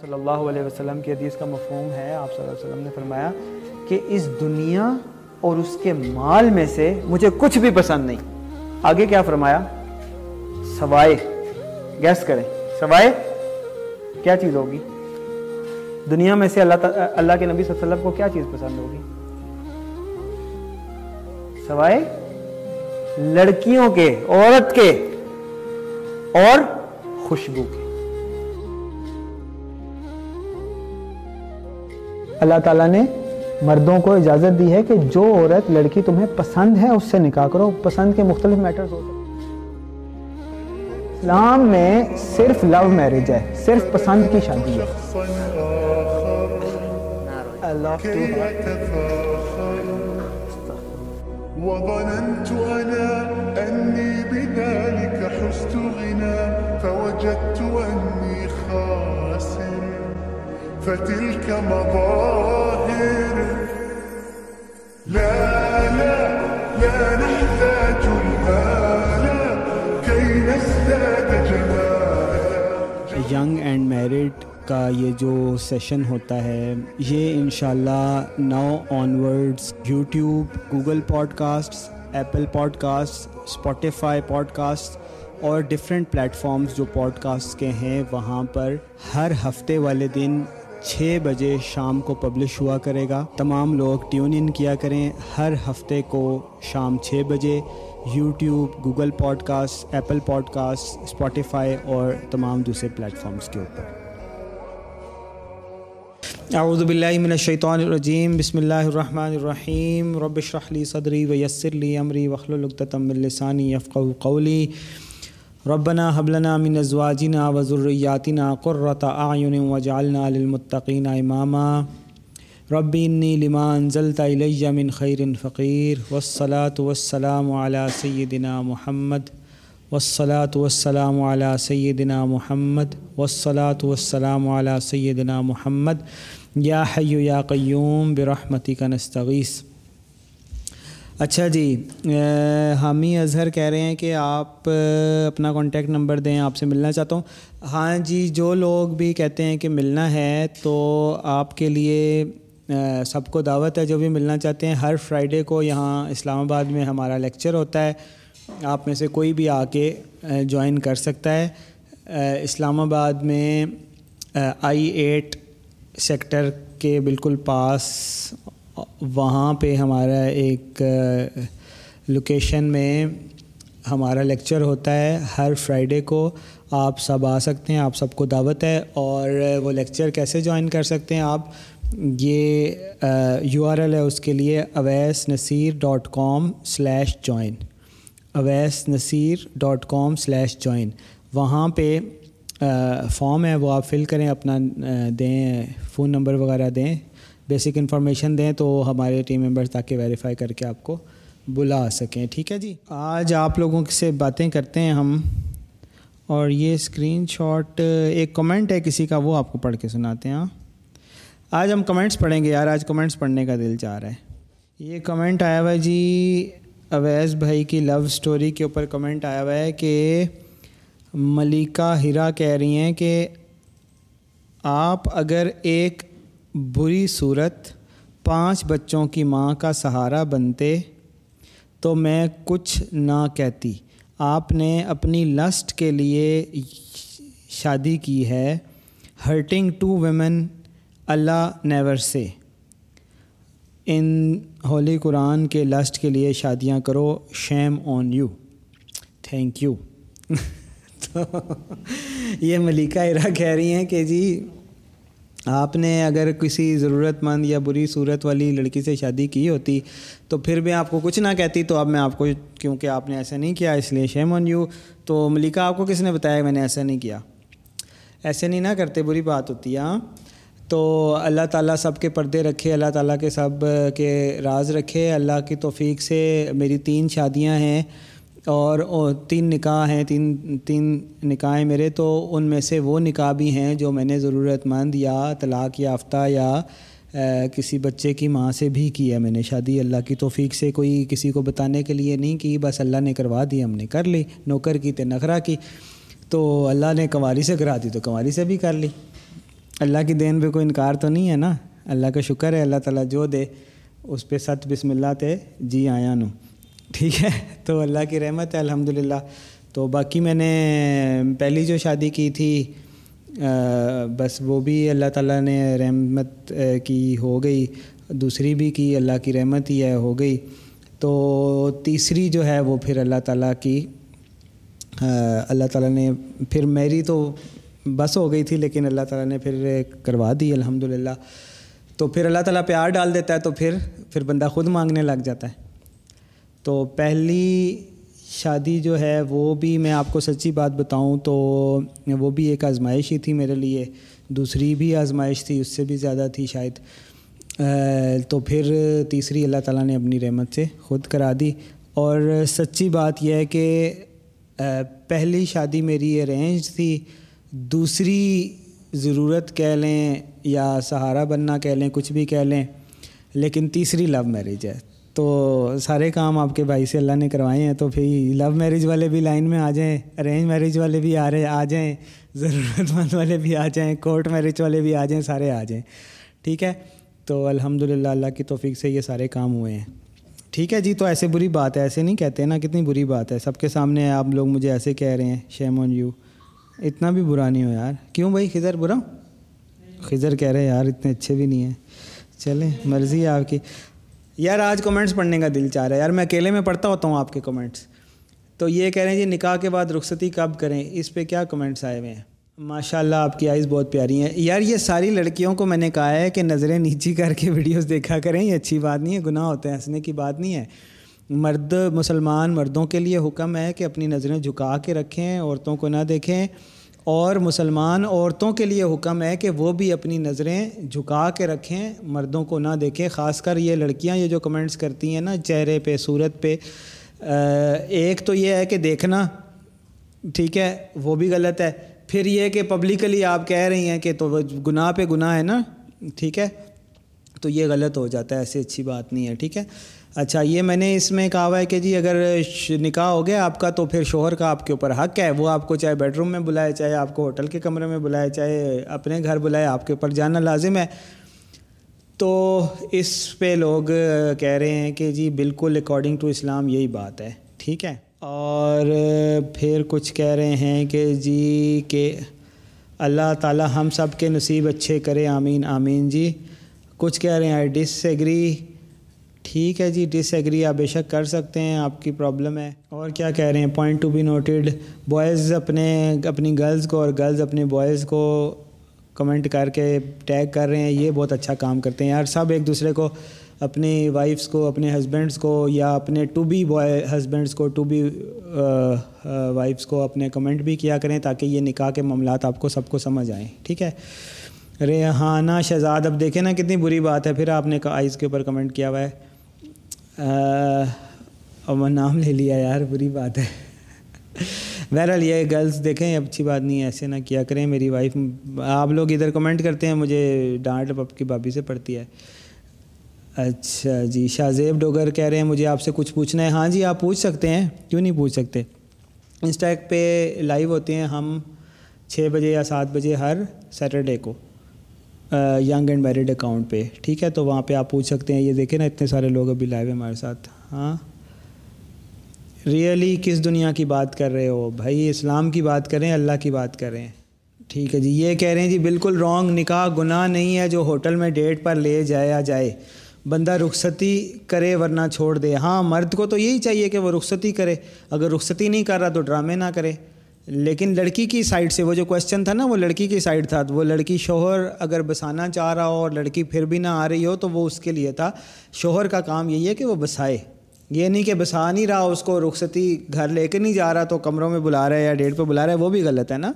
صلی اللہ علیہ وسلم کی حدیث کا مفہوم ہے، آپ صلی اللہ علیہ وسلم نے فرمایا کہ اس دنیا اور اس کے مال میں سے مجھے کچھ بھی پسند نہیں۔ آگے کیا فرمایا؟ سوائے۔ گیس کریں۔ سوائے؟ کیا چیز ہوگی؟ دنیا میں سے اللہ اللہ کے نبی صلی اللہ علیہ وسلم کو کیا چیز پسند ہوگی؟ سوائے؟ لڑکیوں کے، عورت کے، اور خوشبو کے۔ اللہ تعالیٰ نے مردوں کو اجازت دی ہے کہ جو عورت لڑکی تمہیں پسند ہے اس سے نکاح کرو، پسند کے مختلف میٹرز ہوتے اسلام میں صرف لو میرج ہے، صرف پسند کی شادی ہے۔ وظننت أنا أني بذلك حست غنى، فوجدت أني خاسر. فتلك مظاهر لا لا لا نحتاج المال كي نزداد جمالا ینگ اینڈ میرڈ کا یہ جو سیشن ہوتا ہے، یہ انشاءاللہ now onwards YouTube, Google podcasts Apple podcast Spotify podcast اور ڈفرینٹ پلیٹفارمز جو پوڈ کاسٹ کے ہیں، وہاں پر ہر ہفتے والے دن چھ بجے شام کو پبلش ہوا کرے گا۔ تمام لوگ ٹیون ان کیا کریں۔ ہر ہفتے کو شام چھ بجے YouTube, Google podcast Apple podcast Spotify اور تمام دوسرے پلیٹفارمز کے اوپر۔ اعوذ باللہ من الشیطان الرجیم۔ بسم اللہ الرحمن الرحیم۔ رب اشرح لی صدری ویسر لی امری واحلل عقدۃ من لسانی یفقهوا قولی۔ ربنا حب لنا من ازواجنا وذرياتنا قرة اعین واجعلنا للمتقین اماما. رب انی لما انزلت الی من خیر فقیر. والصلاة والسلام علی سیدنا محمد. والصلاة والسلام علی سیدنا محمد. والصلاة والسلام علی سیدنا محمد. یا حیو یا قیوم برحمتی کا نستغیث. اچھا جی حامی اظہر کہہ رہے ہیں کہ آپ اپنا کانٹیکٹ نمبر دیں، آپ سے ملنا چاہتا ہوں۔ ہاں جی جو لوگ بھی کہتے ہیں کہ ملنا ہے تو آپ کے لیے سب کو دعوت ہے جو بھی ملنا چاہتے ہیں۔ ہر فرائیڈے کو یہاں اسلام آباد میں ہمارا لیکچر ہوتا ہے۔ آپ میں سے کوئی بھی آ کے جوائن کر سکتا ہے۔ اسلام آباد میں آئی ایٹ سیکٹر کے بالکل پاس وہاں پہ ہمارا ایک لوکیشن میں ہمارا لیکچر ہوتا ہے ہر فرائیڈے کو۔ آپ سب آ سکتے ہیں، آپ سب کو دعوت ہے اور وہ لیکچر کیسے جوائن کر سکتے ہیں آپ؟ یہ یو آر ایل ہے اس کے لیے Awais Naseer dot com slash join Awais Naseer dot com slash join وہاں پہ فارم ہے وہ آپ فل کریں، اپنا دیں فون نمبر وغیرہ دیں۔ بیسک انفارمیشن دیں تو ہمارے ٹیم ممبرس تاکہ ویریفائی کر کے آپ کو بلا سکیں۔ ٹھیک ہے جی؟ آج آپ لوگوں سے باتیں کرتے ہیں ہم۔ اور یہ اسکرین شاٹ ایک کمنٹ ہے کسی کا، وہ آپ کو پڑھ کے سناتے ہیں۔ ہاں۔ آج ہم کمنٹس پڑھیں گے یار، آج کمنٹس پڑھنے کا دل چاہ رہا ہے۔ یہ کمنٹ آیا ہوا ہے جی اویس بھائی کی لو سٹوری کے اوپر کمنٹ آیا ہوا ہے کہ ملیکہ ہیرا کہہ رہی ہیں کہ آپ اگر ایک بری صورت پانچ بچوں کی ماں کا سہارا بنتے تو میں کچھ نہ کہتی۔ آپ نے اپنی لسٹ کے لیے شادی کی ہے۔ ہرٹنگ ٹو ویمن، اللہ نیور سے۔ ان ہولی قرآن کے لسٹ کے لیے شادیاں کرو۔ Shame on you. Thank you. تو یہ ملیکہ ارا کہہ رہی ہیں کہ جی آپ نے اگر کسی ضرورت مند یا بری صورت والی لڑکی سے شادی کی ہوتی تو پھر بھی آپ کو کچھ نہ کہتی تو اب میں آپ کو کیونکہ آپ نے ایسا نہیں کیا، اس لیے شیم آن یو تو ملیکہ آپ کو کس نے بتایا میں نے ایسا نہیں کیا؟ ایسے نہیں نہ کرتے، بری بات ہوتی ہے ہاں؟ تو اللہ تعالیٰ سب کے پردے رکھے، اللہ تعالیٰ کے سب کے راز رکھے، اللہ کی توفیق سے میری تین شادیاں ہیں۔ اور تین نکاح ہیں، تین تین نکاح میرے، تو ان میں سے وہ نکاح بھی ہیں جو میں نے ضرورت مند یا طلاق یافتہ یا کسی بچے کی ماں سے بھی کی ہے میں نے شادی۔ اللہ کی توفیق سے کوئی کسی کو بتانے کے لیے نہیں کی، بس اللہ نے کروا دی، ہم نے کر لی، نوکر کی تے نخرا کی۔ تو اللہ نے کنواری سے کرا دی، تو کنواری سے بھی کر لی۔ اللہ کی دین پہ کوئی انکار تو نہیں ہے نا؟ اللہ کا شکر ہے، اللہ تعالیٰ جو دے، اس پہ ست بسم اللہ تے جی آیا نو۔ ٹھیک ہے؟ تو اللہ کی رحمت ہے الحمد للہ تو باقی میں نے پہلی جو شادی کی تھی بس وہ بھی اللہ تعالیٰ نے رحمت کی ہو گئی۔ دوسری بھی کی، اللہ کی رحمت ہی ہے، ہو گئی۔ تو تیسری جو ہے وہ پھر اللہ تعالیٰ کی۔ اللہ تعالیٰ نے پھر میری تو بس ہو گئی تھی، لیکن اللہ تعالیٰ نے پھر کروا دی الحمد للہ تو پھر اللہ تعالیٰ پیار ڈال دیتا ہے، تو پھر پھر بندہ خود مانگنے لگ جاتا ہے۔ تو پہلی شادی جو ہے وہ بھی میں آپ کو سچی بات بتاؤں تو وہ بھی ایک آزمائش ہی تھی میرے لیے، دوسری بھی آزمائش تھی، اس سے بھی زیادہ تھی شاید۔ تو پھر تیسری اللہ تعالیٰ نے اپنی رحمت سے خود کرا دی۔ اور سچی بات یہ ہے کہ پہلی شادی میری ارینج تھی۔ دوسری ضرورت کہہ لیں یا سہارا بننا کہہ لیں، کچھ بھی کہہ لیں، لیکن تیسری لو میرج ہے۔ تو سارے کام آپ کے بھائی سے اللہ نے کروائے ہیں، تو پھر لو میرج والے بھی لائن میں آ جائیں ارینج میرج والے بھی آ رہے، آ جائیں ضرورت مند والے بھی آ جائیں کورٹ میرج والے بھی آ جائیں، سارے آ جائیں۔ ٹھیک ہے؟ تو الحمد للہ اللہ کی توفیق سے یہ سارے کام ہوئے ہیں۔ ٹھیک ہے جی تو ایسے بری بات ہے، ایسے نہیں کہتے نا، کتنی بری بات ہے۔ سب کے سامنے آپ لوگ مجھے ایسے کہہ رہے ہیں شیم آن یو اتنا بھی برا نہیں ہو یار۔ کیوں بھائی؟ خضر برا؟ خضر کہہ رہے ہیں، یار اتنے اچھے بھی نہیں ہیں۔ چلیں، مرضی ہے آپ کی۔ یار آج کمنٹس پڑھنے کا دل چاہ رہا ہے۔ یار میں اکیلے میں پڑھتا ہوتا ہوں آپ کے کمنٹس تو یہ کہہ رہے ہیں جی نکاح کے بعد رخصتی کب کریں؟ اس پہ کیا کمنٹس آئے ہوئے ہیں؟ ماشاء اللہ آپ کی آئز بہت پیاری ہیں۔ یار یہ ساری لڑکیوں کو میں نے کہا ہے کہ نظریں نیچی کر کے ویڈیوز دیکھا کریں۔ یہ اچھی بات نہیں ہے، گناہ ہوتے ہیں، ہنسنے کی بات نہیں ہے۔ مرد مسلمان مردوں کے لیے حکم ہے کہ اپنی نظریں جھکا کے رکھیں، عورتوں کو نہ دیکھیں۔ اور مسلمان عورتوں کے لیے حکم ہے کہ وہ بھی اپنی نظریں جھکا کے رکھیں، مردوں کو نہ دیکھیں، خاص کر یہ لڑکیاں، یہ جو کمنٹس کرتی ہیں نا چہرے پہ، صورت پہ ایک تو یہ ہے کہ دیکھنا، ٹھیک ہے، وہ بھی غلط ہے۔ پھر یہ کہ پبلکلی آپ کہہ رہی ہیں کہ تو گناہ پہ گناہ ہے نا، ٹھیک ہے، تو یہ غلط ہو جاتا ہے، ایسی اچھی بات نہیں ہے، ٹھیک ہے۔ اچھا یہ میں نے اس میں کہا ہوا ہے کہ جی اگر نکاح ہو گیا آپ کا تو پھر شوہر کا آپ کے اوپر حق ہے۔ وہ آپ کو چاہے بیڈ روم میں بلائے، چاہے آپ کو ہوٹل کے کمرے میں بلائے، چاہے اپنے گھر بلائے، آپ کے اوپر جانا لازم ہے۔ تو اس پہ لوگ کہہ رہے ہیں کہ جی بالکل اکارڈنگ ٹو اسلام یہی بات ہے، ٹھیک ہے۔ اور پھر کچھ کہہ رہے ہیں کہ جی کہ اللہ تعالی ہم سب کے نصیب اچھے کرے، آمین آمین جی۔ کچھ کہہ رہے ہیں آئی ڈس ایگری ٹھیک ہے جی ڈس ایگری آپ بے شک کر سکتے ہیں، آپ کی پرابلم ہے۔ اور کیا کہہ رہے ہیں؟ Point to be noted boys اپنے، اپنی گرلز کو اور گرلز اپنے بوائز کو کمنٹ کر کے ٹیگ کر رہے ہیں۔ یہ بہت اچھا کام کرتے ہیں۔ یار، سب ایک دوسرے کو، اپنی وائفس کو، اپنے ہسبینڈس کو یا اپنے ٹو بی بوائے ہسبینڈس کو ٹو بی وائفس کو اپنے کمنٹ بھی کیا کریں تاکہ یہ نکاح کے معاملات آپ کو سب کو سمجھ آئیں۔ ٹھیک ہے؟ ریحانہ شہزاد، اب دیکھیں نا کتنی بری بات ہے۔ پھر آپ نے آئز کے اوپر کمنٹ کیا ہوا ہے۔ اور میں نام لے لیا یار، بری بات ہے۔ بہرحال یہ گرلس دیکھیں اچھی بات نہیں ہے، ایسے نہ کیا کریں۔ میری وائف آپ لوگ ادھر کمنٹ کرتے ہیں، مجھے ڈانٹ پپ کی بابی سے پڑتی ہے۔ اچھا جی شاہ زیب ڈوگر کہہ رہے ہیں، مجھے آپ سے کچھ پوچھنا ہے۔ ہاں جی آپ پوچھ سکتے ہیں، کیوں نہیں پوچھ سکتے؟ انسٹیک پہ لائیو ہوتے ہیں ہم، چھ بجے یا سات بجے ہر سیٹرڈے کو۔ ینگ اینڈ میرڈ اکاؤنٹ پہ۔ ٹھیک ہے، تو وہاں پہ آپ پوچھ سکتے ہیں، یہ دیکھیں نا اتنے سارے لوگ ابھی لائیو ہیں ہمارے ساتھ۔ ہاں؟ ریئلی کس دنیا کی بات کر رہے ہو؟ بھائی، اسلام کی بات کریں اللہ کی بات کریں ٹھیک ہے جی یہ کہہ رہے ہیں جی بالکل رانگ نکاح گناہ نہیں ہے جو ہوٹل میں ڈیٹ پر لے جایا جائے۔ بندہ رخصتی کرے ورنہ چھوڑ دے۔ ہاں مرد کو تو یہی چاہیے کہ وہ رخصتی کرے۔ اگر رخصتی نہیں کر رہا تو ڈرامے نہ کرے۔ لیکن لڑکی کی سائڈ سے وہ جو کوشچن تھا نا، وہ لڑکی کی سائڈ تھا۔ وہ لڑکی شوہر اگر بسانا چاہ رہا ہو اور لڑکی پھر بھی نہ آ رہی ہو تو وہ اس کے لیے تھا۔ شوہر کا کام یہی ہے کہ وہ بسائے۔ یہ نہیں کہ بسا نہیں رہا، اس کو رخصتی گھر لے کے نہیں جا رہا تو کمروں میں بلا رہا ہے یا ڈیٹ پہ بلا رہا ہے، وہ بھی غلط ہے نا۔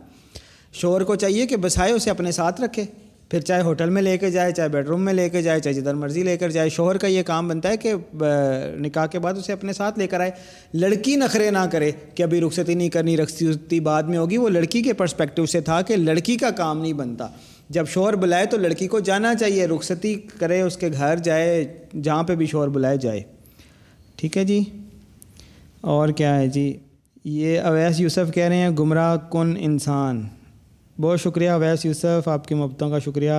شوہر کو چاہیے کہ بسائے، اسے اپنے ساتھ رکھے۔ پھر چاہے ہوٹل میں لے کے جائے، چاہے بیڈ روم میں لے کے جائے، چاہے جدھر مرضی لے کر جائے، شوہر کا یہ کام بنتا ہے کہ نکاح کے بعد اسے اپنے ساتھ لے کر آئے۔ لڑکی نخرے نہ کرے کہ ابھی رخصتی نہیں کرنی، رخصتی بعد میں ہوگی۔ وہ لڑکی کے پرسپیکٹیو سے تھا کہ لڑکی کا کام نہیں بنتا۔ جب شوہر بلائے تو لڑکی کو جانا چاہیے۔ رخصتی کرے اس کے گھر جائے، جہاں پہ بھی شوہر بلائے جائے۔ ٹھیک ہے جی؟ اور کیا ہے جی؟ یہ اویس یوسف کہہ رہے ہیں، گمراہ کن انسان۔ بہت شکریہ ویس یوسف، آپ کی محبتوں کا شکریہ۔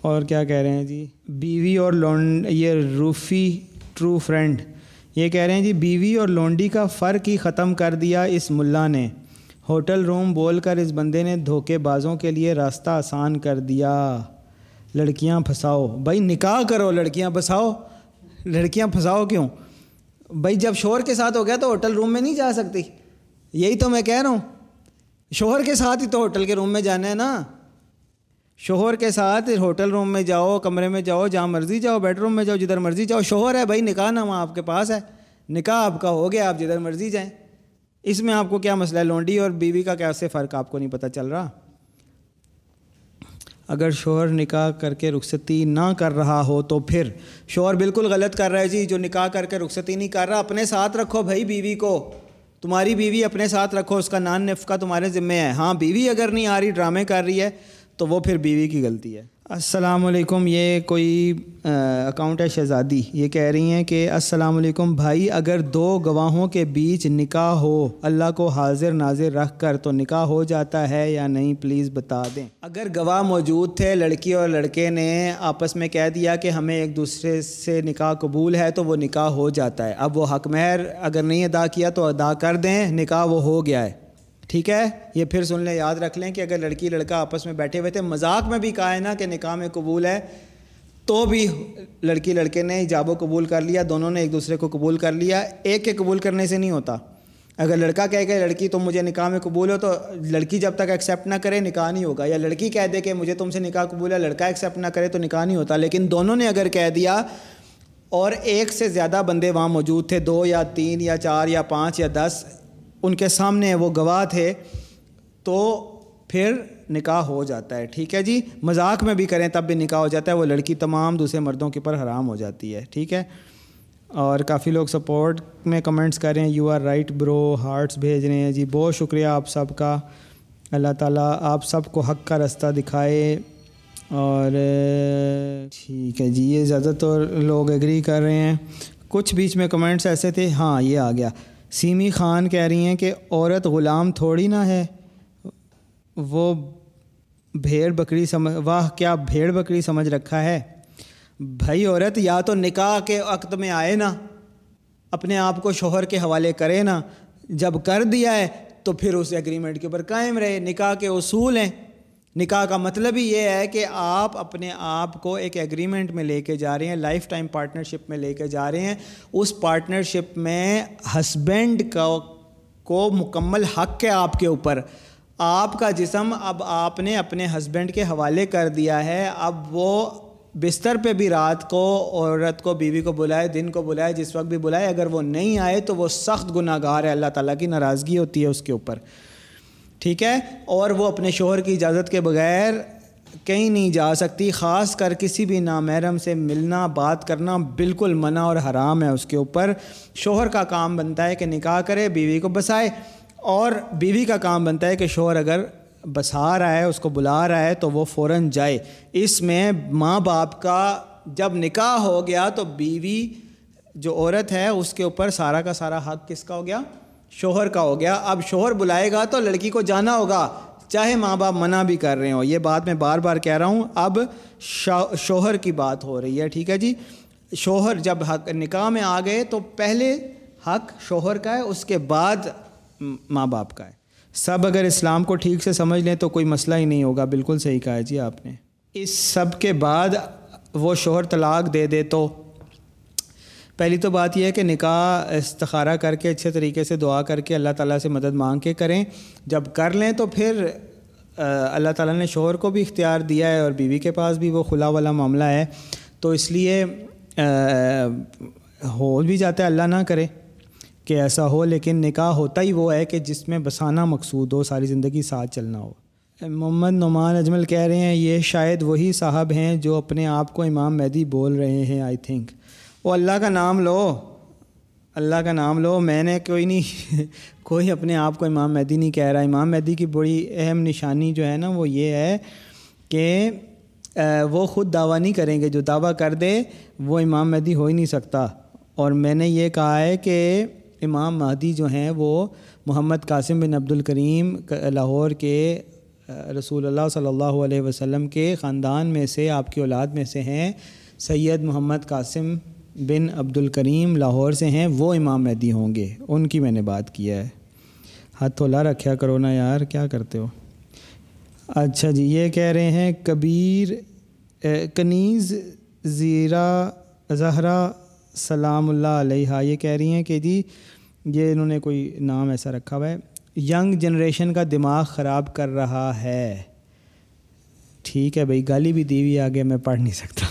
اور کیا کہہ رہے ہیں جی؟ بیوی اور لونڈ، یہ روفی ٹرو فرینڈ یہ کہہ رہے ہیں جی بیوی اور لونڈی کا فرق ہی ختم کر دیا اس ملا نے۔ ہوٹل روم بول کر اس بندے نے دھوکے بازوں کے لیے راستہ آسان کر دیا۔ لڑکیاں پھنساؤ۔ بھائی نکاح کرو، لڑکیاں پھنساؤ۔ لڑکیاں پھنساؤ کیوں؟ بھائی جب شوہر کے ساتھ ہو گیا تو ہوٹل روم میں نہیں جا سکتی۔ یہی تو میں کہہ رہا ہوں۔ شوہر کے ساتھ ہی تو ہوٹل کے روم میں جانا ہے نا۔ شوہر کے ساتھ ہوٹل روم میں جاؤ، کمرے میں جاؤ، جہاں مرضی جاؤ، بیڈ روم میں جاؤ، جدھر مرضی جاؤ۔ شوہر ہے بھائی، نکاح نہ وہاں آپ کے پاس ہے۔ نکاح آپ کا ہو گیا، آپ جدھر مرضی جائیں۔ اس میں آپ کو کیا مسئلہ ہے؟ لونڈی اور بیوی کا کیسے فرق آپ کو نہیں پتہ چل رہا؟ اگر شوہر نکاح کر کے رخصتی نہ کر رہا ہو تو پھر۔ شوہر بالکل غلط کر رہا ہے جی جو نکاح کر کے رخصتی نہیں کر رہا، اپنے ساتھ رکھو بھائی بیوی کو۔ تمہاری بیوی اپنے ساتھ رکھو، اس کا نان نفقہ تمہارے ذمہ ہے۔ ہاں بیوی اگر نہیں آ رہی، ڈرامے کر رہی ہے، تو وہ پھر بیوی کی غلطی ہے۔ السلام علیکم، یہ کوئی اکاؤنٹ ہے شہزادی، یہ کہہ رہی ہیں کہ السلام علیکم بھائی، اگر دو گواہوں کے بیچ نکاح ہو، اللہ کو حاضر ناظر رکھ کر تو نکاح ہو جاتا ہے یا نہیں، پلیز بتا دیں۔ اگر گواہ موجود تھے، لڑکی اور لڑکے نے آپس میں کہہ دیا کہ ہمیں ایک دوسرے سے نکاح قبول ہے تو وہ نکاح ہو جاتا ہے۔ اب وہ حق مہر اگر نہیں ادا کیا تو ادا کر دیں، نکاح وہ ہو گیا ہے۔ ٹھیک ہے؟ یہ پھر سن لیں، یاد رکھ لیں کہ اگر لڑکی لڑکا آپس میں بیٹھے ہوئے تھے، مذاق میں بھی کہا ہے نا کہ نکاح میں قبول ہے، تو بھی لڑکی لڑکے نے ایجاب و قبول کر لیا، دونوں نے ایک دوسرے کو قبول کر لیا، ایک کے قبول کرنے سے نہیں ہوتا۔ اگر لڑکا کہے کہ لڑکی تم مجھے نکاح میں قبول ہو، تو لڑکی جب تک ایکسیپٹ نہ کرے، نکاح نہیں ہوگا۔ یا لڑکی کہہ دے کہ مجھے تم سے نکاح قبول ہے، لڑکا ایکسیپٹ نہ کرے، تو نکاح نہیں ہوتا۔ لیکن دونوں نے اگر کہہ دیا اور ایک سے زیادہ بندے وہاں موجود تھے، دو یا تین یا چار یا پانچ یا دس ان کے سامنے وہ گواہ تھے، تو پھر نکاح ہو جاتا ہے۔ ٹھیک ہے جی؟ مذاق میں بھی کریں تب بھی نکاح ہو جاتا ہے۔ وہ لڑکی تمام دوسرے مردوں کے پر حرام ہو جاتی ہے۔ ٹھیک ہے؟ اور کافی لوگ سپورٹ میں کمنٹس کر رہے ہیں۔ You are right bro hearts بھیج رہے ہیں۔ جی بہت شکریہ آپ سب کا۔ اللہ تعالیٰ آپ سب کو حق کا رستہ دکھائے۔ اور ٹھیک ہے جی یہ زیادہ تر لوگ ایگری کر رہے ہیں۔ کچھ بیچ میں کمنٹس ایسے تھے۔ ہاں یہ آ گیا۔ سیمی خان کہہ رہی ہیں کہ عورت غلام تھوڑی نہ ہے۔ وہ بھیڑ بکری سمجھ، واہ، کیا بھیڑ بکری سمجھ رکھا ہے۔ بھائی، عورت یا تو نکاح کے وقت میں آئے نا، اپنے آپ کو شوہر کے حوالے کرے نا۔ جب کر دیا ہے تو پھر اس ایگریمنٹ کے اوپر قائم رہے۔ نکاح کے اصول ہیں۔ نکاح کا مطلب ہی یہ ہے کہ آپ اپنے آپ کو ایک ایگریمنٹ میں لے کے جا رہے ہیں لائف ٹائم پارٹنرشپ میں لے کے جا رہے ہیں۔ اس پارٹنرشپ میں ہسبینڈ کا کو مکمل حق ہے آپ کے اوپر۔ آپ کا جسم اب آپ نے اپنے ہسبینڈ کے حوالے کر دیا ہے۔ اب وہ بستر پہ بھی رات کو عورت کو، بیوی کو بلائے، دن کو بلائے، جس وقت بھی بلائے، اگر وہ نہیں آئے تو وہ سخت گناہ گار ہے۔ اللہ تعالیٰ کی ناراضگی ہوتی ہے اس کے اوپر۔ ٹھیک ہے؟ اور وہ اپنے شوہر کی اجازت کے بغیر کہیں نہیں جا سکتی، خاص کر کسی بھی نامحرم سے ملنا، بات کرنا بالکل منع اور حرام ہے اس کے اوپر۔ شوہر کا کام بنتا ہے کہ نکاح کرے، بیوی کو بسائے۔ اور بیوی کا کام بنتا ہے کہ شوہر اگر بسا رہا ہے، اس کو بلا رہا ہے، تو وہ فوراً جائے۔ اس میں ماں باپ کا جب نکاح ہو گیا تو بیوی جو عورت ہے، اس کے اوپر سارا کا سارا حق کس کا ہو گیا؟ شوہر کا ہو گیا۔ اب شوہر بلائے گا تو لڑکی کو جانا ہوگا۔ چاہے ماں باپ منع بھی کر رہے ہوں۔ یہ بات میں بار بار کہہ رہا ہوں۔ اب شوہر کی بات ہو رہی ہے، ٹھیک ہے جی؟ شوہر جب حق نکاح میں آ گئے تو پہلے حق شوہر کا ہے، اس کے بعد ماں باپ کا ہے۔ سب اگر اسلام کو ٹھیک سے سمجھ لیں تو کوئی مسئلہ ہی نہیں ہوگا۔ بالکل صحیح کہا ہے جی آپ نے۔ اس سب کے بعد وہ شوہر طلاق دے دے تو پہلی تو بات یہ ہے کہ نکاح استخارہ کر کے اچھے طریقے سے دعا کر کے اللہ تعالیٰ سے مدد مانگ کے کریں۔ جب کر لیں تو پھر اللہ تعالیٰ نے شوہر کو بھی اختیار دیا ہے اور بیوی کے پاس بھی وہ کھلا والا معاملہ ہے۔ تو اس لیے ہو بھی جاتا ہے اللہ نہ کرے کہ ایسا ہو، لیکن نکاح ہوتا ہی وہ ہے کہ جس میں بسانا مقصود ہو، ساری زندگی ساتھ چلنا ہو۔ محمد نعمان اجمل کہہ رہے ہیں، یہ شاید وہی صاحب ہیں جو اپنے آپ کو امام مہدی بول رہے ہیں آئی تھنک وہ اللہ کا نام لو۔ اللہ کا نام لو۔ میں نے کوئی نہیں، کوئی اپنے آپ کو امام مہدی نہیں کہہ رہا۔ امام مہدی کی بڑی اہم نشانی جو ہے نا، وہ یہ ہے کہ وہ خود دعویٰ نہیں کریں گے۔ جو دعویٰ کر دے، وہ امام مہدی ہو ہی نہیں سکتا۔ اور میں نے یہ کہا ہے کہ امام مہدی جو ہیں، وہ محمد قاسم بن عبد الکریم لاہور کے رسول اللہ صلی اللہ علیہ وسلم کے خاندان میں سے، آپ کی اولاد میں سے ہیں، سید محمد قاسم بن عبد الکریم لاہور سے ہیں، وہ امام مہدی ہوں گے۔ ان کی میں نے بات کیا ہے۔ ہاتھ تولا رکھیا کرو نا یار، کیا کرتے ہو؟ اچھا جی یہ کہہ رہے ہیں، کبیر کنیز زیرہ زہرا، سلام اللہ علیہ یہ کہہ رہی ہیں کہ جی یہ انہوں نے کوئی نام ایسا رکھا ہوا ہے۔ ینگ جنریشن کا دماغ خراب کر رہا ہے۔ ٹھیک ہے بھائی، گالی بھی دی ہوئی آگے میں پڑھ نہیں سکتا۔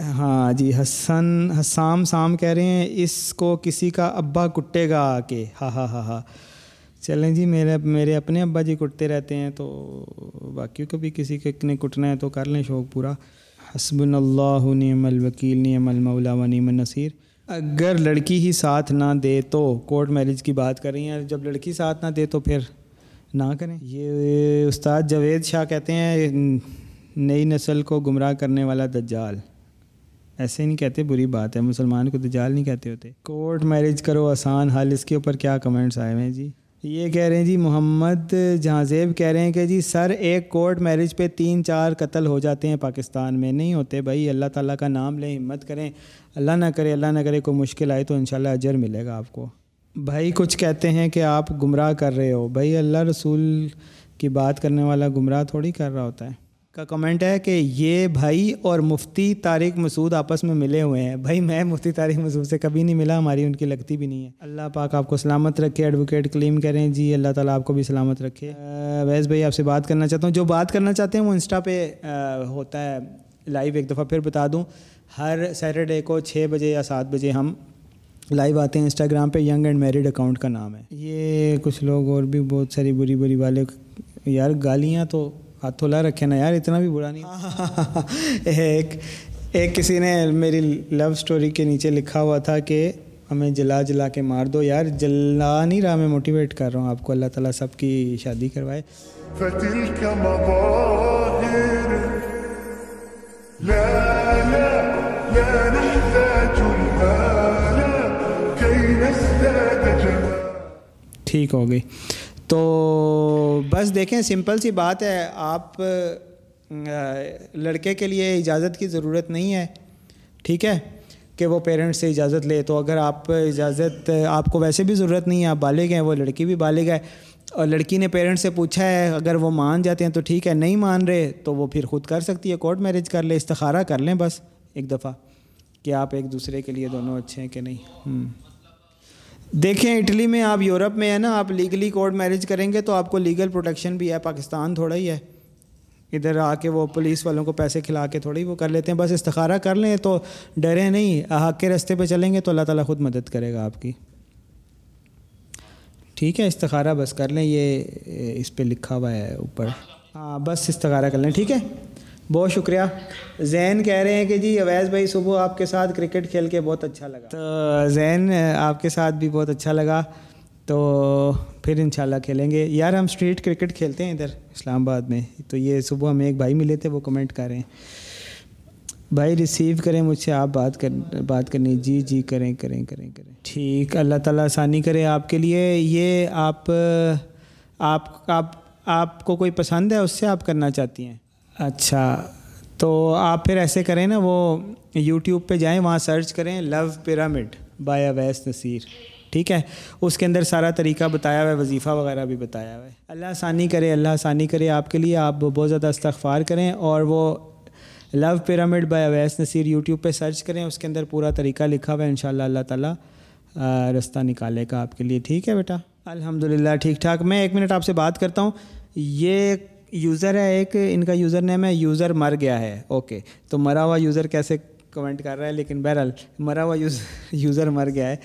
ہاں جی حسن، حسام سام کہہ رہے ہیں، اس کو کسی کا ابا کٹے گا آ کے ہاں ہاں ہاں ہاں چلیں جی میرے میرے اپنے ابا جی کٹتے رہتے ہیں تو باقیوں کو بھی کسی کے نے کٹنا ہے تو کر لیں شوق پورا۔ حسب اللہ نعم الوکیل نعم المولا و نعم النصیر۔ اگر لڑکی ہی ساتھ نہ دے تو کورٹ میرج کی بات کر رہی ہیں، جب لڑکی ساتھ نہ دے تو پھر نہ کریں۔ یہ استاد جاوید شاہ کہتے ہیں، نئی نسل کو گمراہ کرنے والا دجال۔ ایسے نہیں کہتے بری بات ہے، مسلمان کو دجال نہیں کہتے ہوتے۔ کورٹ میرج کرو آسان حل اس کے اوپر کیا کمنٹس آئے ہوئے ہیں جی؟ یہ کہہ رہے ہیں جی محمد جہاں زیب کہہ رہے ہیں کہ جی سر ایک کورٹ میرج پہ تین چار قتل ہو جاتے ہیں پاکستان میں۔ نہیں ہوتے بھائی، اللہ تعالیٰ کا نام لیں، ہمت کریں۔ اللہ نہ کرے، اللہ نہ کرے، کوئی مشکل آئے تو انشاءاللہ اجر ملے گا آپ کو۔ بھائی، کچھ کہتے ہیں کہ آپ گمراہ کر رہے ہو۔ بھائی، اللہ رسول کی بات کرنے والا گمراہ تھوڑی کر رہا ہوتا ہے۔ کا کمنٹ ہے کہ یہ بھائی اور مفتی طارق مسعود آپس میں ملے ہوئے ہیں۔ بھائی، میں مفتی طارق مسعود سے کبھی نہیں ملا، ہماری ان کی لگتی بھی نہیں ہے۔ اللہ پاک آپ کو سلامت رکھے ایڈوکیٹ کلیم کریں۔ جی اللہ تعالیٰ آپ کو بھی سلامت رکھے۔ ویس بھائی، آپ سے بات کرنا چاہتا ہوں۔ جو بات کرنا چاہتے ہیں، وہ انسٹا پہ ہوتا ہے لائیو ایک دفعہ۔ پھر بتا دوں، ہر سیٹرڈے کو چھ بجے یا سات بجے ہم لائیو آتے ہیں انسٹاگرام پہ ینگ اینڈ میریڈ اکاؤنٹ کا نام ہے۔ یہ کچھ لوگ اور بھی بہت ساری بری بری والے، یار، گالیاں تو ہاتھوں لا رکھے نا یار اتنا بھی برا نہیں ایک ایک کسی نے میری لو سٹوری کے نیچے لکھا ہوا تھا کہ ہمیں جلا جلا کے مار دو یار جلا نہیں رہا میں موٹیویٹ کر رہا ہوں آپ کو اللہ تعالیٰ سب کی شادی کروائے ٹھیک ہو گئی تو بس دیکھیں، سمپل سی بات ہے، آپ لڑکے کے لیے اجازت کی ضرورت نہیں ہے، ٹھیک ہے، کہ وہ پیرنٹس سے اجازت لے۔ تو اگر آپ اجازت، آپ کو ویسے بھی ضرورت نہیں ہے، آپ بالغ ہیں، وہ لڑکی بھی بالغ ہے، اور لڑکی نے پیرنٹس سے پوچھا ہے، اگر وہ مان جاتے ہیں تو ٹھیک ہے، نہیں مان رہے تو وہ پھر خود کر سکتی ہے، کورٹ میرج کر لے، استخارہ کر لیں بس ایک دفعہ، کہ آپ ایک دوسرے کے لیے دونوں اچھے ہیں کہ نہیں۔ دیکھیں، اٹلی میں آپ یورپ میں ہیں نا، آپ لیگلی کورٹ میرج کریں گے تو آپ کو لیگل پروٹیکشن بھی ہے، پاکستان تھوڑا ہی ہے۔ ادھر آ کے وہ پولیس والوں کو پیسے کھلا کے تھوڑی وہ کر لیتے ہیں، بس استخارہ کر لیں تو ڈرے نہیں۔ حق کے رستے پہ چلیں گے تو اللہ تعالیٰ خود مدد کرے گا آپ کی۔ ٹھیک ہے، استخارہ بس کر لیں، یہ اس پہ لکھا ہوا ہے اوپر۔ ہاں بس استخارہ کر لیں، ٹھیک ہے۔ بہت شکریہ۔ زین کہہ رہے ہیں کہ جی اویز بھائی صبح آپ کے ساتھ کرکٹ کھیل کے بہت اچھا لگا۔ تو زین، آپ کے ساتھ بھی بہت اچھا لگا۔ تو پھر انشاءاللہ کھیلیں گے۔ یار، ہم اسٹریٹ کرکٹ کھیلتے ہیں ادھر اسلام آباد میں۔ تو یہ صبح ہمیں ایک بھائی ملے تھے، وہ کمنٹ کر رہے ہیں۔ بھائی ریسیو کریں مجھ سے، آپ بات کر، بات کرنی۔ جی جی کریں کریں کریں کریں۔ ٹھیک، اللہ تعالیٰ آسانی کرے آپ کے لیے۔ یہ آپ آپ آپ آپ کو کوئی پسند ہے، اس سے آپ کرنا چاہتی ہیں؟ اچھا تو آپ پھر ایسے کریں نا، وہ یوٹیوب پہ جائیں، وہاں سرچ کریں love pyramid by Owais Naseer ٹھیک ہے؟ اس کے اندر سارا طریقہ بتایا ہوا ہے، وظیفہ وغیرہ بھی بتایا ہوا ہے۔ اللہ آسانی کرے، اللہ آسانی کرے آپ کے لیے، آپ بہت زیادہ استغفار کریں اور وہ love pyramid by Awais Naseer YouTube پہ سرچ کریں، اس کے اندر پورا طریقہ لکھا ہوا ہے ان شاء اللہ اللہ تعالیٰ رستہ نکالے گا آپ کے لیے۔ ٹھیک ہے بیٹا؟ الحمد للہ ٹھیک ٹھاک۔ میں ایک منٹ آپ سے بات کرتا ہوں۔ یہ یوزر ہے ایک، ان کا یوزر نیم ہے یوزر مر گیا ہے۔ اوکے تو مرا ہوا یوزر کیسے کمنٹ کر رہا ہے؟ لیکن بہرحال مرا ہوا یوزر مر گیا ہے۔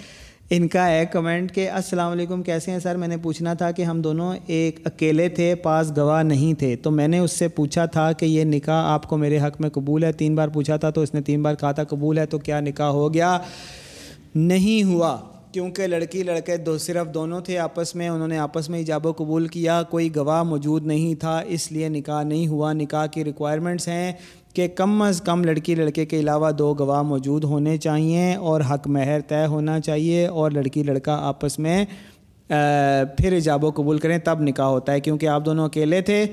ان کا ہے کمنٹ کہ السلام علیکم، کیسے ہیں سر؟ میں نے پوچھنا تھا کہ ہم دونوں ایک اکیلے تھے، پاس گواہ نہیں تھے۔ تو میں نے اس سے پوچھا تھا کہ یہ نکاح آپ کو میرے حق میں قبول ہے؟ تین بار پوچھا تھا تو اس نے تین بار کہا تھا قبول ہے، تو کیا نکاح ہو گیا؟ نہیں ہوا۔ کیونکہ لڑکی لڑکے دو صرف دونوں تھے آپس میں، انہوں نے آپس میں ایجاب و قبول کیا، کوئی گواہ موجود نہیں تھا، اس لیے نکاح نہیں ہوا۔ نکاح کی ریکوائرمنٹس ہیں کہ کم از کم لڑکی لڑکے کے علاوہ دو گواہ موجود ہونے چاہیے اور حق مہر طے ہونا چاہیے اور لڑکی لڑکا آپس میں پھر ایجاب و قبول کریں تب نکاح ہوتا ہے۔ کیونکہ آپ دونوں اکیلے تھے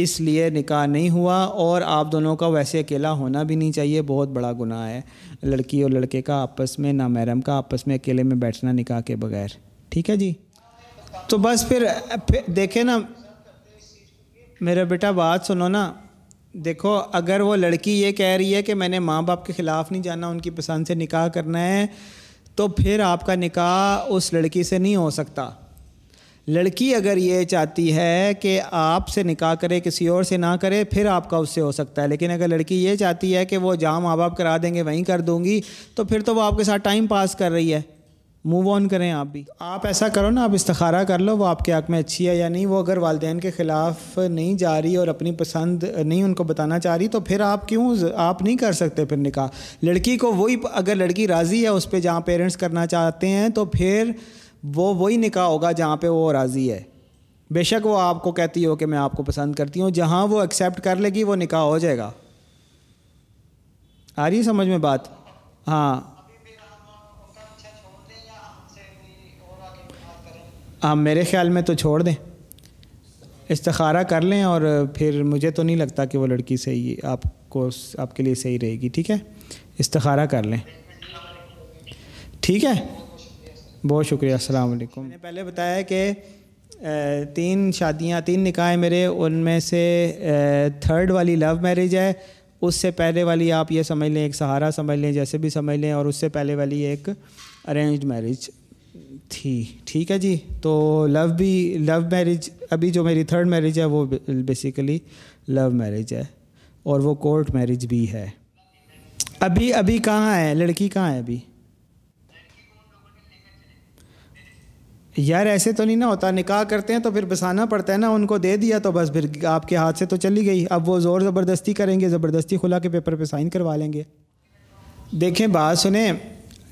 اس لیے نکاح نہیں ہوا اور آپ دونوں کا ویسے اکیلا ہونا بھی نہیں چاہیے، بہت بڑا گناہ ہے۔ لڑکی اور لڑکے کا آپس میں نامحرم کا آپس میں اکیلے میں بیٹھنا نکاح کے بغیر۔ ٹھیک ہے جی؟ تو بس پھر دیکھیں نا، میرا بیٹا بات سنو نا۔ دیکھو، اگر وہ لڑکی یہ کہہ رہی ہے کہ میں نے ماں باپ کے خلاف نہیں جانا، ان کی پسند سے نکاح کرنا ہے، تو پھر آپ کا نکاح اس لڑکی سے نہیں ہو سکتا۔ لڑکی اگر یہ چاہتی ہے کہ آپ سے نکاح کرے، کسی اور سے نہ کرے، پھر آپ کا اس سے ہو سکتا ہے۔ لیکن اگر لڑکی یہ چاہتی ہے کہ وہ جہاں ماں باپ کرا دیں گے، وہیں کر دوں گی، تو پھر تو وہ آپ کے ساتھ ٹائم پاس کر رہی ہے۔ موو آن کریں آپ بھی۔ آپ ایسا کرو نا، آپ استخارہ کر لو، وہ آپ کے حق میں اچھی ہے یا نہیں۔ وہ اگر والدین کے خلاف نہیں جا رہی اور اپنی پسند نہیں ان کو بتانا چاہ رہی، تو پھر آپ کیوں آپ نہیں کر سکتے پھر نکاح۔ لڑکی کو وہی اگر لڑکی راضی ہے اس پہ جہاں پیرنٹس کرنا چاہتے ہیں، تو پھر وہ وہی نکاح ہوگا جہاں پہ وہ راضی ہے۔ بے شک وہ آپ کو کہتی ہو کہ میں آپ کو پسند کرتی ہوں، جہاں وہ ایکسیپٹ کر لے گی وہ نکاح ہو جائے گا۔ آ رہی سمجھ میں بات؟ ہاں۔ ہاں میرے خیال میں تو چھوڑ دیں۔ استخارہ کر لیں اور پھر مجھے تو نہیں لگتا کہ وہ لڑکی صحیح آپ کو آپ کے لیے صحیح رہے گی، ٹھیک ہے؟ استخارہ کر لیں۔ ٹھیک ہے؟ بہت شکریہ، السلام علیکم۔ میں نے پہلے بتایا کہ تین شادیاں، تین نکاح ہیں میرے، ان میں سے تھرڈ والی لو میرج ہے۔ اس سے پہلے والی آپ یہ سمجھ لیں، ایک سہارا سمجھ لیں، جیسے بھی سمجھ لیں، اور اس سے پہلے والی ایک ارینجڈ میرج تھی۔ ٹھیک ہے جی؟ تو لو بھی لو میرج ابھی جو میری تھرڈ میرج ہے، وہ بیسیکلی لو میرج ہے، اور وہ کورٹ میرج بھی ہے۔ ابھی ابھی کہاں ہے؟ لڑکی کہاں ہے ابھی؟ یار ایسے تو نہیں نا ہوتا، نکاح کرتے ہیں تو پھر بسانا پڑتا ہے نا، ان کو دے دیا تو بس پھر آپ کے ہاتھ سے تو چلی گئی۔ اب وہ زور زبردستی کریں گے، زبردستی کھلا کے پیپر پہ سائن کروا لیں گے۔ دیکھیں، بات سنیں۔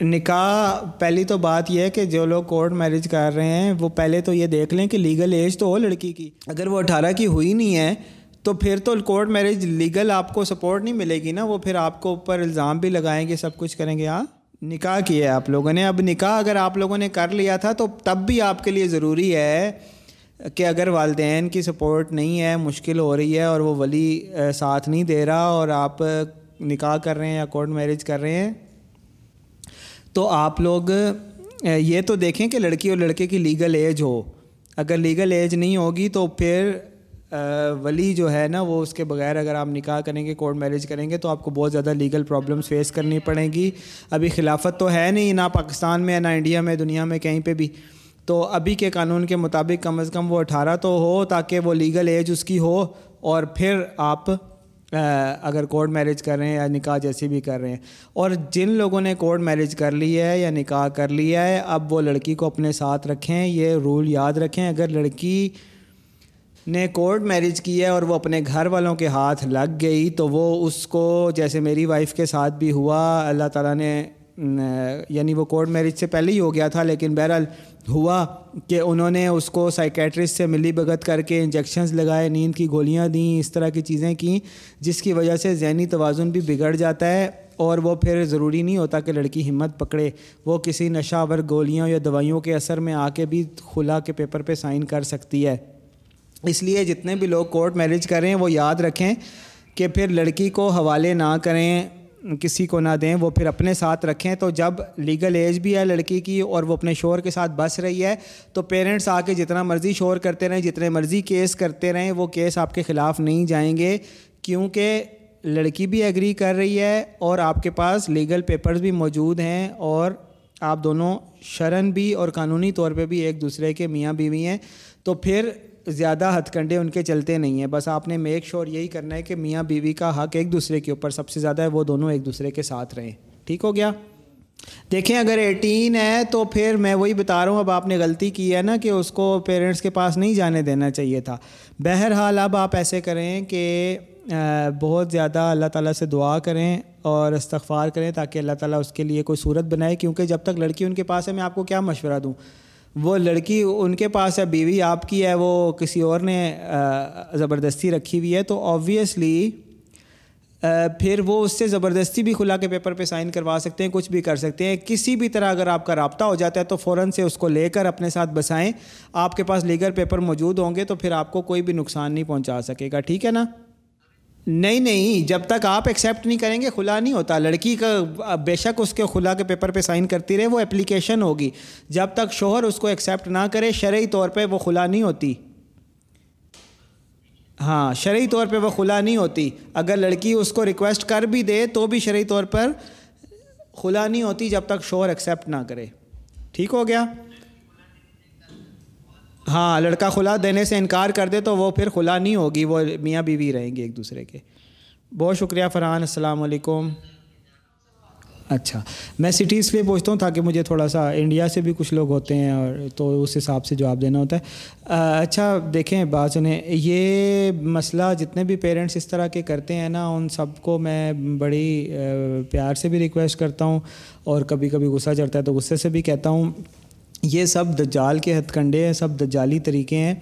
نکاح، پہلی تو بات یہ ہے کہ جو لوگ کورٹ میرج کر رہے ہیں، وہ پہلے تو یہ دیکھ لیں کہ لیگل ایج تو ہو لڑکی کی۔ اگر وہ اٹھارہ کی ہوئی نہیں ہے، تو پھر تو کورٹ میرج لیگل آپ کو سپورٹ نہیں ملے گی نا، وہ پھر آپ کو اوپر الزام بھی لگائیں گے، سب کچھ کریں گے۔ ہاں؟ نکاح کیا ہے آپ لوگوں نے۔ اب نکاح اگر آپ لوگوں نے کر لیا تھا تو تب بھی آپ کے لیے ضروری ہے کہ اگر والدین کی سپورٹ نہیں ہے، مشکل ہو رہی ہے اور وہ ولی ساتھ نہیں دے رہا اور آپ نکاح کر رہے ہیں یا کورٹ میرج کر رہے ہیں، تو آپ لوگ یہ تو دیکھیں کہ لڑکی اور لڑکے کی لیگل ایج ہو۔ اگر لیگل ایج نہیں ہوگی تو پھر ولی جو ہے نا، وہ اس کے بغیر اگر آپ نکاح کریں گے کورٹ میرج کریں گے، تو آپ کو بہت زیادہ لیگل پرابلمس فیس کرنی پڑیں گی۔ ابھی خلافت تو ہے نہیں، نہ پاکستان میں، نہ انڈیا میں، دنیا میں کہیں پہ بھی۔ تو ابھی کے قانون کے مطابق کم از کم وہ اٹھارہ تو ہو، تاکہ وہ لیگل ایج اس کی ہو۔ اور پھر آپ اگر کورٹ میرج کر رہے ہیں یا نکاح جیسی بھی کر رہے ہیں۔ اور جن لوگوں نے کورٹ میرج کر لی ہے یا نکاح کر لیا ہے، اب وہ لڑکی کو اپنے ساتھ رکھیں، یہ رول یاد رکھیں۔ اگر لڑکی نے کورٹ میرج کی ہے اور وہ اپنے گھر والوں کے ہاتھ لگ گئی، تو وہ اس کو جیسے میری وائف کے ساتھ بھی ہوا۔ اللہ تعالیٰ نے یعنی وہ کورٹ میرج سے پہلے ہی ہو گیا تھا، لیکن بہرحال ہوا کہ انہوں نے اس کو سائیکیٹرسٹ سے ملی بھگت کر کے انجیکشنز لگائے، نیند کی گولیاں دیں، اس طرح کی چیزیں کیں، جس کی وجہ سے ذہنی توازن بھی بگڑ جاتا ہے اور وہ پھر ضروری نہیں ہوتا کہ لڑکی ہمت پکڑے۔ وہ کسی نشہ ور گولیاں یا دوائیوں کے اثر میں آ کے بھی کھلا کے پیپر پہ سائن کر سکتی ہے۔ اس لیے جتنے بھی لوگ کورٹ میرج کریں وہ یاد رکھیں کہ پھر لڑکی کو حوالے نہ کریں، کسی کو نہ دیں، وہ پھر اپنے ساتھ رکھیں۔ تو جب لیگل ایج بھی ہے لڑکی کی اور وہ اپنے شور کے ساتھ بس رہی ہے، تو پیرنٹس آ کے جتنا مرضی شور کرتے رہیں، جتنے مرضی کیس کرتے رہیں، وہ کیس آپ کے خلاف نہیں جائیں گے۔ کیونکہ لڑکی بھی ایگری کر رہی ہے اور آپ کے پاس لیگل پیپرز بھی موجود ہیں اور آپ دونوں شرن بھی اور قانونی طور پہ بھی ایک دوسرے کے میاں بیوی ہیں۔ تو پھر زیادہ ہتھ کنڈے ان کے چلتے نہیں ہیں۔ بس آپ نے میک شور یہی کرنا ہے کہ میاں بیوی کا حق ایک دوسرے کے اوپر سب سے زیادہ ہے، وہ دونوں ایک دوسرے کے ساتھ رہیں۔ ٹھیک ہو گیا؟ دیکھیں، اگر ایٹین ہے تو پھر میں وہی بتا رہا ہوں، اب آپ نے غلطی کی ہے نا کہ اس کو پیرنٹس کے پاس نہیں جانے دینا چاہیے تھا۔ بہرحال اب آپ ایسے کریں کہ بہت زیادہ اللہ تعالیٰ سے دعا کریں اور استغفار کریں تاکہ اللہ تعالیٰ اس کے لیے کوئی صورت بنائے۔ کیونکہ جب تک لڑکی ان کے پاس ہے، میں آپ کو کیا مشورہ دوں؟ وہ لڑکی ان کے پاس ہے، بیوی آپ کی ہے، وہ کسی اور نے زبردستی رکھی ہوئی ہے۔ تو آبویسلی پھر وہ اس سے زبردستی بھی خلا کے پیپر پہ سائن کروا سکتے ہیں، کچھ بھی کر سکتے ہیں۔ کسی بھی طرح اگر آپ کا رابطہ ہو جاتا ہے تو فوراً سے اس کو لے کر اپنے ساتھ بسائیں۔ آپ کے پاس لیگل پیپر موجود ہوں گے تو پھر آپ کو کوئی بھی نقصان نہیں پہنچا سکے گا، ٹھیک ہے نا؟ نہیں نہیں، جب تک آپ ایکسیپٹ نہیں کریں گے، کھلا نہیں ہوتا۔ لڑکی کا، بے شک اس کے خلا کے پیپر پہ سائن کرتی رہے، وہ اپلیکیشن ہوگی۔ جب تک شوہر اس کو ایکسیپٹ نہ کرے، شرعی طور پہ وہ کھلا نہیں ہوتی۔ ہاں شرعی طور پہ وہ کھلا نہیں ہوتی۔ اگر لڑکی اس کو ریکویسٹ کر بھی دے، تو بھی شرعی طور پر کھلا نہیں ہوتی جب تک شوہر ایکسیپٹ نہ کرے۔ ٹھیک ہو گیا؟ ہاں لڑکا کھلا دینے سے انکار کر دے تو وہ پھر کھلا نہیں ہوگی، وہ میاں بیوی رہیں گے ایک دوسرے کے۔ بہت شکریہ فرحان، السلام علیکم۔ اچھا میں سٹیز پہ پوچھتا ہوں تاکہ مجھے تھوڑا سا انڈیا سے بھی کچھ لوگ ہوتے ہیں اور تو اس حساب سے جواب دینا ہوتا ہے۔ اچھا دیکھیں بات سنیں، یہ مسئلہ جتنے بھی پیرنٹس اس طرح کے کرتے ہیں نا، ان سب کو میں بڑی پیار سے بھی ریکویسٹ کرتا ہوں اور کبھی کبھی غصہ چڑھتا ہے تو غصے سے بھی کہتا ہوں۔ یہ سب دجال کے ہتھ کنڈے ہیں، سب دجالی طریقے ہیں۔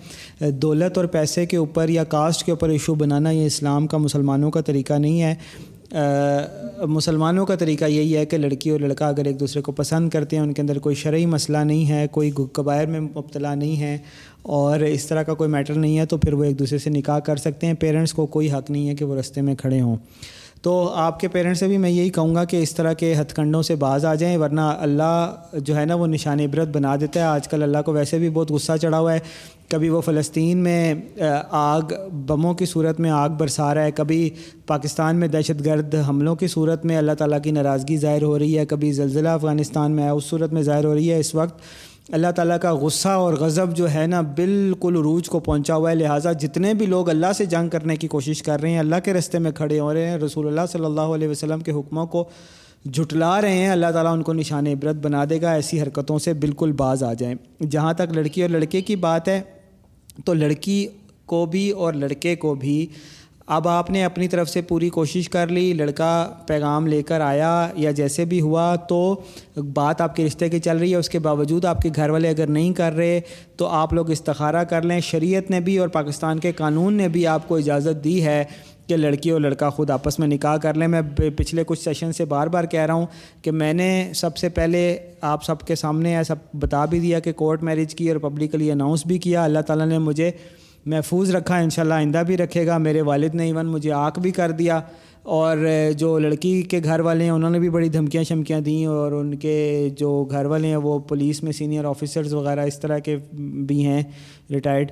دولت اور پیسے کے اوپر یا کاسٹ کے اوپر ایشو بنانا یہ اسلام کا مسلمانوں کا طریقہ نہیں ہے۔ مسلمانوں کا طریقہ یہی ہے کہ لڑکی اور لڑکا اگر ایک دوسرے کو پسند کرتے ہیں، ان کے اندر کوئی شرعی مسئلہ نہیں ہے، کوئی قبائر میں مبتلا نہیں ہے اور اس طرح کا کوئی میٹر نہیں ہے تو پھر وہ ایک دوسرے سے نکاح کر سکتے ہیں۔ پیرنٹس کو کوئی حق نہیں ہے کہ وہ رستے میں کھڑے ہوں۔ تو آپ کے پیرنٹس سے بھی میں یہی کہوں گا کہ اس طرح کے ہتھ کنڈوں سے باز آ جائیں، ورنہ اللہ جو ہے نا وہ نشان عبرت بنا دیتا ہے۔ آج کل اللہ کو ویسے بھی بہت غصہ چڑھا ہوا ہے۔ کبھی وہ فلسطین میں آگ، بموں کی صورت میں آگ برسا رہا ہے۔ کبھی پاکستان میں دہشت گرد حملوں کی صورت میں اللہ تعالیٰ کی ناراضگی ظاہر ہو رہی ہے۔ کبھی زلزلہ افغانستان میں ہے اس صورت میں ظاہر ہو رہی ہے۔ اس وقت اللہ تعالیٰ کا غصہ اور غضب جو ہے نا بالکل عروج کو پہنچا ہوا ہے۔ لہٰذا جتنے بھی لوگ اللہ سے جنگ کرنے کی کوشش کر رہے ہیں، اللہ کے رستے میں کھڑے ہو رہے ہیں، رسول اللہ صلی اللہ علیہ وسلم کے حکموں کو جھٹلا رہے ہیں، اللہ تعالیٰ ان کو نشان عبرت بنا دے گا، ایسی حرکتوں سے بالکل باز آ جائیں۔ جہاں تک لڑکی اور لڑکے کی بات ہے، تو لڑکی کو بھی اور لڑکے کو بھی اب آپ نے اپنی طرف سے پوری کوشش کر لی، لڑکا پیغام لے کر آیا یا جیسے بھی ہوا تو بات آپ کے رشتے کی چل رہی ہے، اس کے باوجود آپ کے گھر والے اگر نہیں کر رہے تو آپ لوگ استخارہ کر لیں۔ شریعت نے بھی اور پاکستان کے قانون نے بھی آپ کو اجازت دی ہے کہ لڑکی اور لڑکا خود آپس میں نکاح کر لیں۔ میں پچھلے کچھ سیشن سے بار بار کہہ رہا ہوں کہ میں نے سب سے پہلے آپ سب کے سامنے ایسا بتا بھی دیا کہ کورٹ میرج کی اور پبلکلی اناؤنس بھی کیا۔ اللہ تعالیٰ نے مجھے محفوظ رکھا، انشاءاللہ آئندہ بھی رکھے گا۔ میرے والد نے ایون مجھے آنکھ بھی کر دیا اور جو لڑکی کے گھر والے ہیں، انہوں نے بھی بڑی دھمکیاں شمکیاں دیں اور ان کے جو گھر والے ہیں، وہ پولیس میں سینئر آفیسرز وغیرہ اس طرح کے بھی ہیں، ریٹائرڈ۔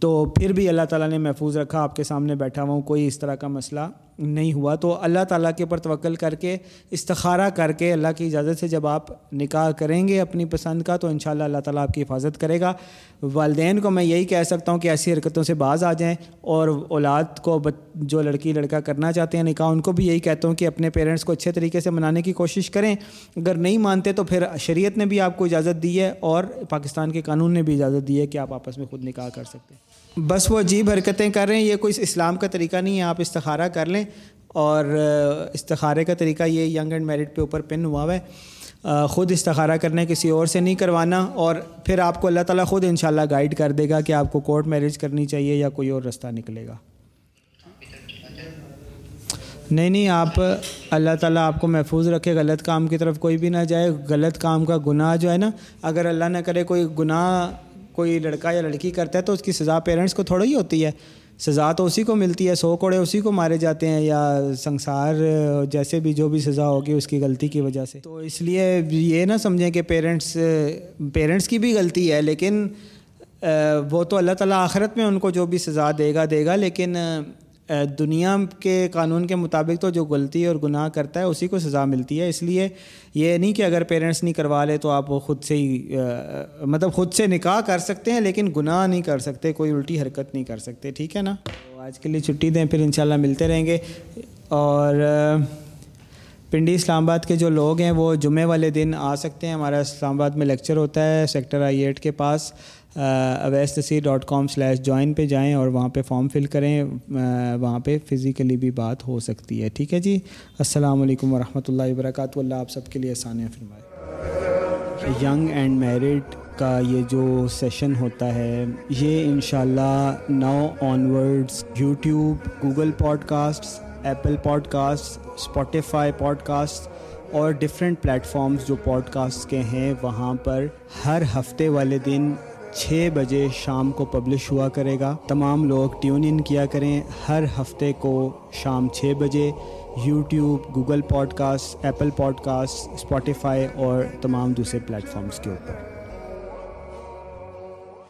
تو پھر بھی اللہ تعالیٰ نے محفوظ رکھا، آپ کے سامنے بیٹھا ہوا ہوں، کوئی اس طرح کا مسئلہ نہیں ہوا۔ تو اللہ تعالیٰ کے اوپر توکل کر کے، استخارہ کر کے اللہ کی اجازت سے جب آپ نکاح کریں گے اپنی پسند کا، تو انشاءاللہ اللہ تعالیٰ آپ کی حفاظت کرے گا۔ والدین کو میں یہی کہہ سکتا ہوں کہ ایسی حرکتوں سے باز آ جائیں اور اولاد کو جو لڑکی، لڑکا کرنا چاہتے ہیں نکاح، ان کو بھی یہی کہتا ہوں کہ اپنے پیرنٹس کو اچھے طریقے سے منانے کی کوشش کریں۔ اگر نہیں مانتے تو پھر شریعت نے بھی آپ کو اجازت دی ہے اور پاکستان کے قانون نے بھی اجازت دی ہے کہ آپ آپس میں خود نکاح کر سکتے ہیں۔ بس وہ عجیب حرکتیں کر رہے ہیں، یہ کوئی اسلام کا طریقہ نہیں ہے، آپ استخارہ کر لیں۔ اور استخارے کا طریقہ یہ ینگ اینڈ میرٹ پہ اوپر پن ہوا ہوا ہے خود استخارہ کرنے کسی اور سے نہیں کروانا، اور پھر آپ کو اللہ تعالیٰ خود انشاءاللہ گائیڈ کر دے گا کہ آپ کو کورٹ میرج کرنی چاہیے یا کوئی اور رستہ نکلے گا۔ نہیں نہیں، آپ، اللہ تعالیٰ آپ کو محفوظ رکھے، غلط کام کی طرف کوئی بھی نہ جائے۔ غلط کام کا گناہ جو ہے نا، اگر اللہ نہ کرے کوئی گناہ کوئی لڑکا یا لڑکی کرتا ہے تو اس کی سزا پیرنٹس کو تھوڑا ہی ہوتی ہے۔ سزا تو اسی کو ملتی ہے، سو کوڑے اسی کو مارے جاتے ہیں یا سنسار، جیسے بھی جو بھی سزا ہوگی اس کی غلطی کی وجہ سے۔ تو اس لیے یہ نہ سمجھیں کہ پیرنٹس پیرنٹس کی بھی غلطی ہے، لیکن وہ تو اللہ تعالیٰ آخرت میں ان کو جو بھی سزا دے گا دے گا، لیکن دنیا کے قانون کے مطابق تو جو غلطی اور گناہ کرتا ہے، اسی کو سزا ملتی ہے۔ اس لیے یہ نہیں کہ اگر پیرنٹس نہیں کروا لے تو آپ وہ خود سے ہی مطلب خود سے نکاح کر سکتے ہیں، لیکن گناہ نہیں کر سکتے، کوئی الٹی حرکت نہیں کر سکتے۔ ٹھیک ہے نا؟ آج کے لیے چھٹی دیں، پھر انشاءاللہ ملتے رہیں گے۔ اور پنڈی اسلام آباد کے جو لوگ ہیں، وہ جمعے والے دن آ سکتے ہیں۔ ہمارا اسلام آباد میں لیکچر ہوتا ہے سیکٹر آئی ایٹ کے پاس۔ اویس تسی ڈاٹ کام سلیش جوائن پہ جائیں اور وہاں پہ فارم فل کریں وہاں پہ فزیکلی بھی بات ہو سکتی ہے۔ ٹھیک ہے جی؟ السلام علیکم ورحمۃ اللہ وبرکاتہ۔ اللہ آپ سب کے لیے آسانیاں فرمائے۔ ینگ اینڈ میرڈ کا یہ جو سیشن ہوتا ہے، یہ انشاءاللہ now onwards YouTube, Google podcasts Apple podcast Spotify podcast اور ڈفرینٹ پلیٹفارمز جو پوڈ کاسٹ کے ہیں، وہاں پر ہر ہفتے والے دن چھ بجے شام کو پبلش ہوا کرے گا۔ تمام لوگ ٹیون ان کیا کریں۔ ہر ہفتے کو شام چھ بجے YouTube, Google podcast Apple podcast Spotify اور تمام دوسرے پلیٹ فارمز کے اوپر۔